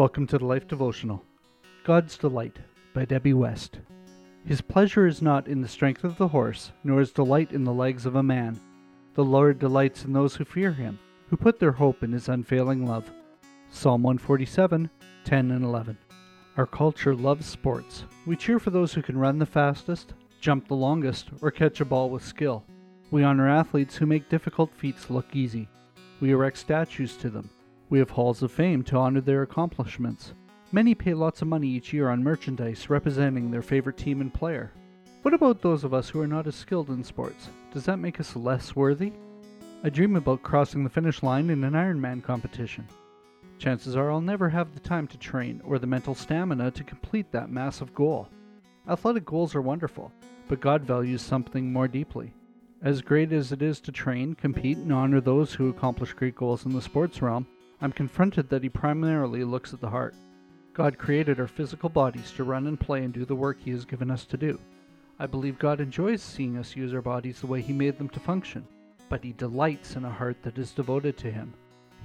Welcome to the Life Devotional. God's Delight by Debbie West. His pleasure is not in the strength of the horse, nor his delight in the legs of a man. The Lord delights in those who fear him, who put their hope in his unfailing love. Psalm 147, 10 and 11. Our culture loves sports. We cheer for those who can run the fastest, jump the longest, or catch a ball with skill. We honor athletes who make difficult feats look easy. We erect statues to them we have halls of fame to honor their accomplishments. Many pay lots of money each year on merchandise representing their favorite team and player. What about those of us who are not as skilled in sports? Does that make us less worthy? I dream about crossing the finish line in an Ironman competition. Chances are I'll never have the time to train or the mental stamina to complete that massive goal. Athletic goals are wonderful, but God values something more deeply. As great as it is to train, compete, and honor those who accomplish great goals in the sports realm, I'm confronted that he primarily looks at the heart. God created our physical bodies to run and play and do the work he has given us to do. I believe God enjoys seeing us use our bodies the way he made them to function, but he delights in a heart that is devoted to him.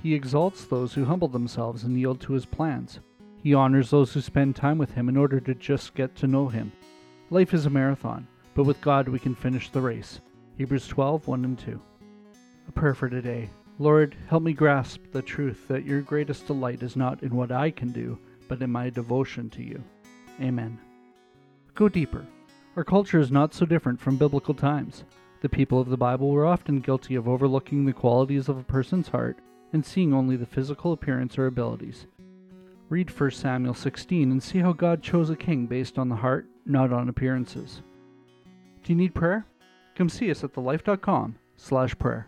He exalts those who humble themselves and yield to his plans. He honors those who spend time with him in order to just get to know him. Life is a marathon, but with God we can finish the race. Hebrews 12 1 and 2. A prayer for today. Lord, help me grasp the truth that your greatest delight is not in what I can do, but in my devotion to you. Amen. Go deeper. Our culture is not so different from biblical times. The people of the Bible were often guilty of overlooking the qualities of a person's heart and seeing only the physical appearance or abilities. Read 1 Samuel 16 and see how God chose a king based on the heart, not on appearances. Do you need prayer? Come see us at thelife.com slash prayer.